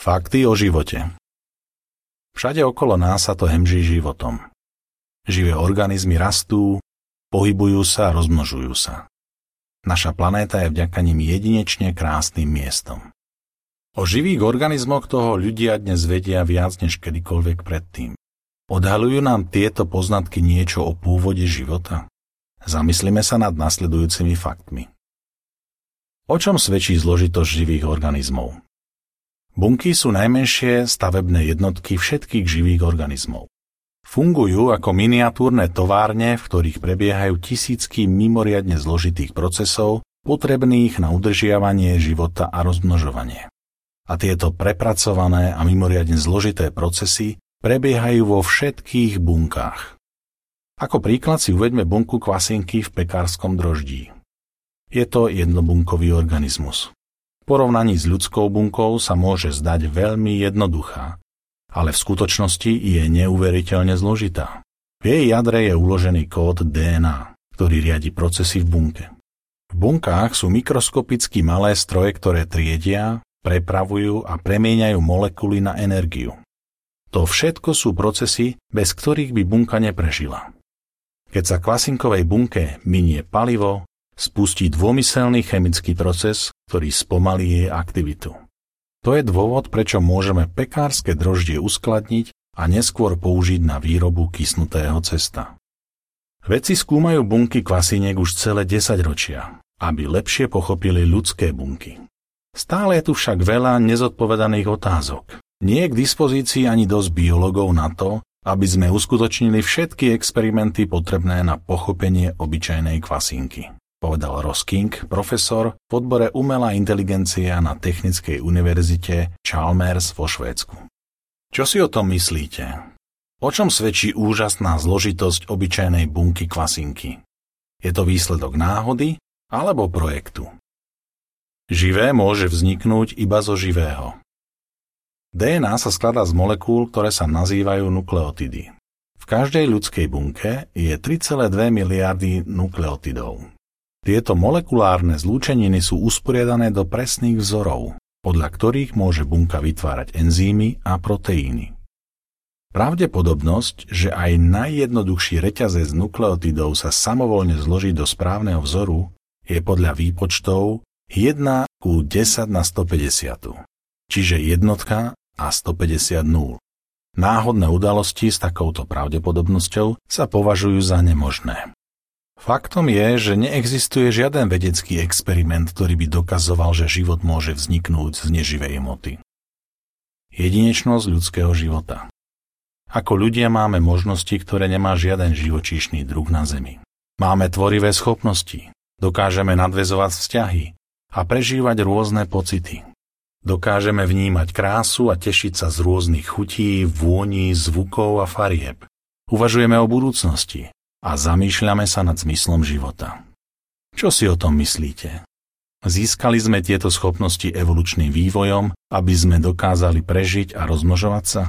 Fakty o živote Všade okolo nás sa to hemží životom. Živé organizmy rastú, pohybujú sa a rozmnožujú sa. Naša planéta je vďaka nim jedinečne krásnym miestom. O živých organizmoch toho ľudia dnes vedia viac než kedykoľvek predtým. Odhalujú nám tieto poznatky niečo o pôvode života? Zamyslíme sa nad nasledujúcimi faktmi. O čom svedčí zložitosť živých organizmov? Bunky sú najmenšie stavebné jednotky všetkých živých organizmov. Fungujú ako miniatúrne továrne, v ktorých prebiehajú tisícky mimoriadne zložitých procesov, potrebných na udržiavanie života a rozmnožovanie. A tieto prepracované a mimoriadne zložité procesy prebiehajú vo všetkých bunkách. Ako príklad si uvedme bunku kvasinky v pekárskom droždí. Je to jednobunkový organizmus porovnaní s ľudskou bunkou sa môže zdať veľmi jednoduchá, ale v skutočnosti je neuveriteľne zložitá. V jej jadre je uložený kód DNA, ktorý riadi procesy v bunke. V bunkách sú mikroskopicky malé stroje, ktoré triedia, prepravujú a premieňajú molekuly na energiu. To všetko sú procesy, bez ktorých by bunka neprežila. Keď sa kvasinkovej bunke minie palivo, spustí dômyselný chemický proces, ktorý spomalí jej aktivitu. To je dôvod, prečo môžeme pekárske droždie uskladniť a neskôr použiť na výrobu kysnutého cesta. Vedci skúmajú bunky kvasiniek už celé 10 ročia, aby lepšie pochopili ľudské bunky. Stále je tu však veľa nezodpovedaných otázok. Nie je k dispozícii ani dosť biologov na to, aby sme uskutočnili všetky experimenty potrebné na pochopenie obyčajnej kvasinky povedal Ross King, profesor v odbore umelá inteligencia na Technickej univerzite Chalmers vo Švédsku. Čo si o tom myslíte? O čom svedčí úžasná zložitosť obyčajnej bunky kvasinky? Je to výsledok náhody alebo projektu? Živé môže vzniknúť iba zo živého. DNA sa skladá z molekúl, ktoré sa nazývajú nukleotidy. V každej ľudskej bunke je 3,2 miliardy nukleotidov. Tieto molekulárne zlúčeniny sú usporiadané do presných vzorov, podľa ktorých môže bunka vytvárať enzýmy a proteíny. Pravdepodobnosť, že aj najjednoduchší reťazec nukleotidov sa samovolne zloží do správneho vzoru, je podľa výpočtov 1 ku 10 na 150, čiže jednotka a 150 nul. Náhodné udalosti s takouto pravdepodobnosťou sa považujú za nemožné. Faktom je, že neexistuje žiaden vedecký experiment, ktorý by dokazoval, že život môže vzniknúť z neživej moty. Jedinečnosť ľudského života. Ako ľudia máme možnosti, ktoré nemá žiaden živočíšny druh na Zemi. Máme tvorivé schopnosti, dokážeme nadvezovať vzťahy a prežívať rôzne pocity. Dokážeme vnímať krásu a tešiť sa z rôznych chutí, vôní, zvukov a farieb. Uvažujeme o budúcnosti, a zamýšľame sa nad zmyslom života. Čo si o tom myslíte? Získali sme tieto schopnosti evolučným vývojom, aby sme dokázali prežiť a rozmnožovať sa?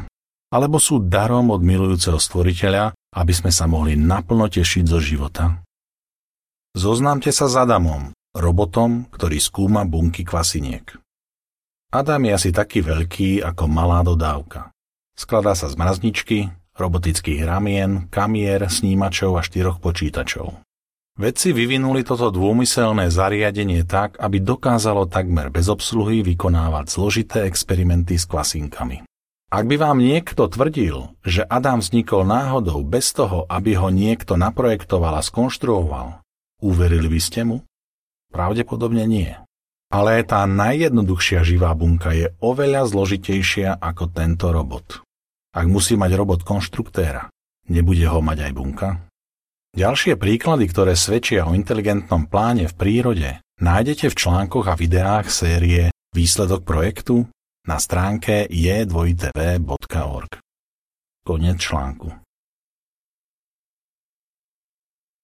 Alebo sú darom od milujúceho stvoriteľa, aby sme sa mohli naplno tešiť zo života? Zoznámte sa s Adamom, robotom, ktorý skúma bunky kvasiniek. Adam je asi taký veľký ako malá dodávka. Skladá sa z mrazničky, robotických ramien, kamier, snímačov a štyroch počítačov. Vedci vyvinuli toto dômyselné zariadenie tak, aby dokázalo takmer bez obsluhy vykonávať zložité experimenty s kvasinkami. Ak by vám niekto tvrdil, že Adam vznikol náhodou bez toho, aby ho niekto naprojektoval a skonštruoval, uverili by ste mu? Pravdepodobne nie. Ale tá najjednoduchšia živá bunka je oveľa zložitejšia ako tento robot. Ak musí mať robot konštruktéra, nebude ho mať aj bunka? Ďalšie príklady, ktoré svedčia o inteligentnom pláne v prírode, nájdete v článkoch a videách série Výsledok projektu na stránke je2tv.org. Konec článku.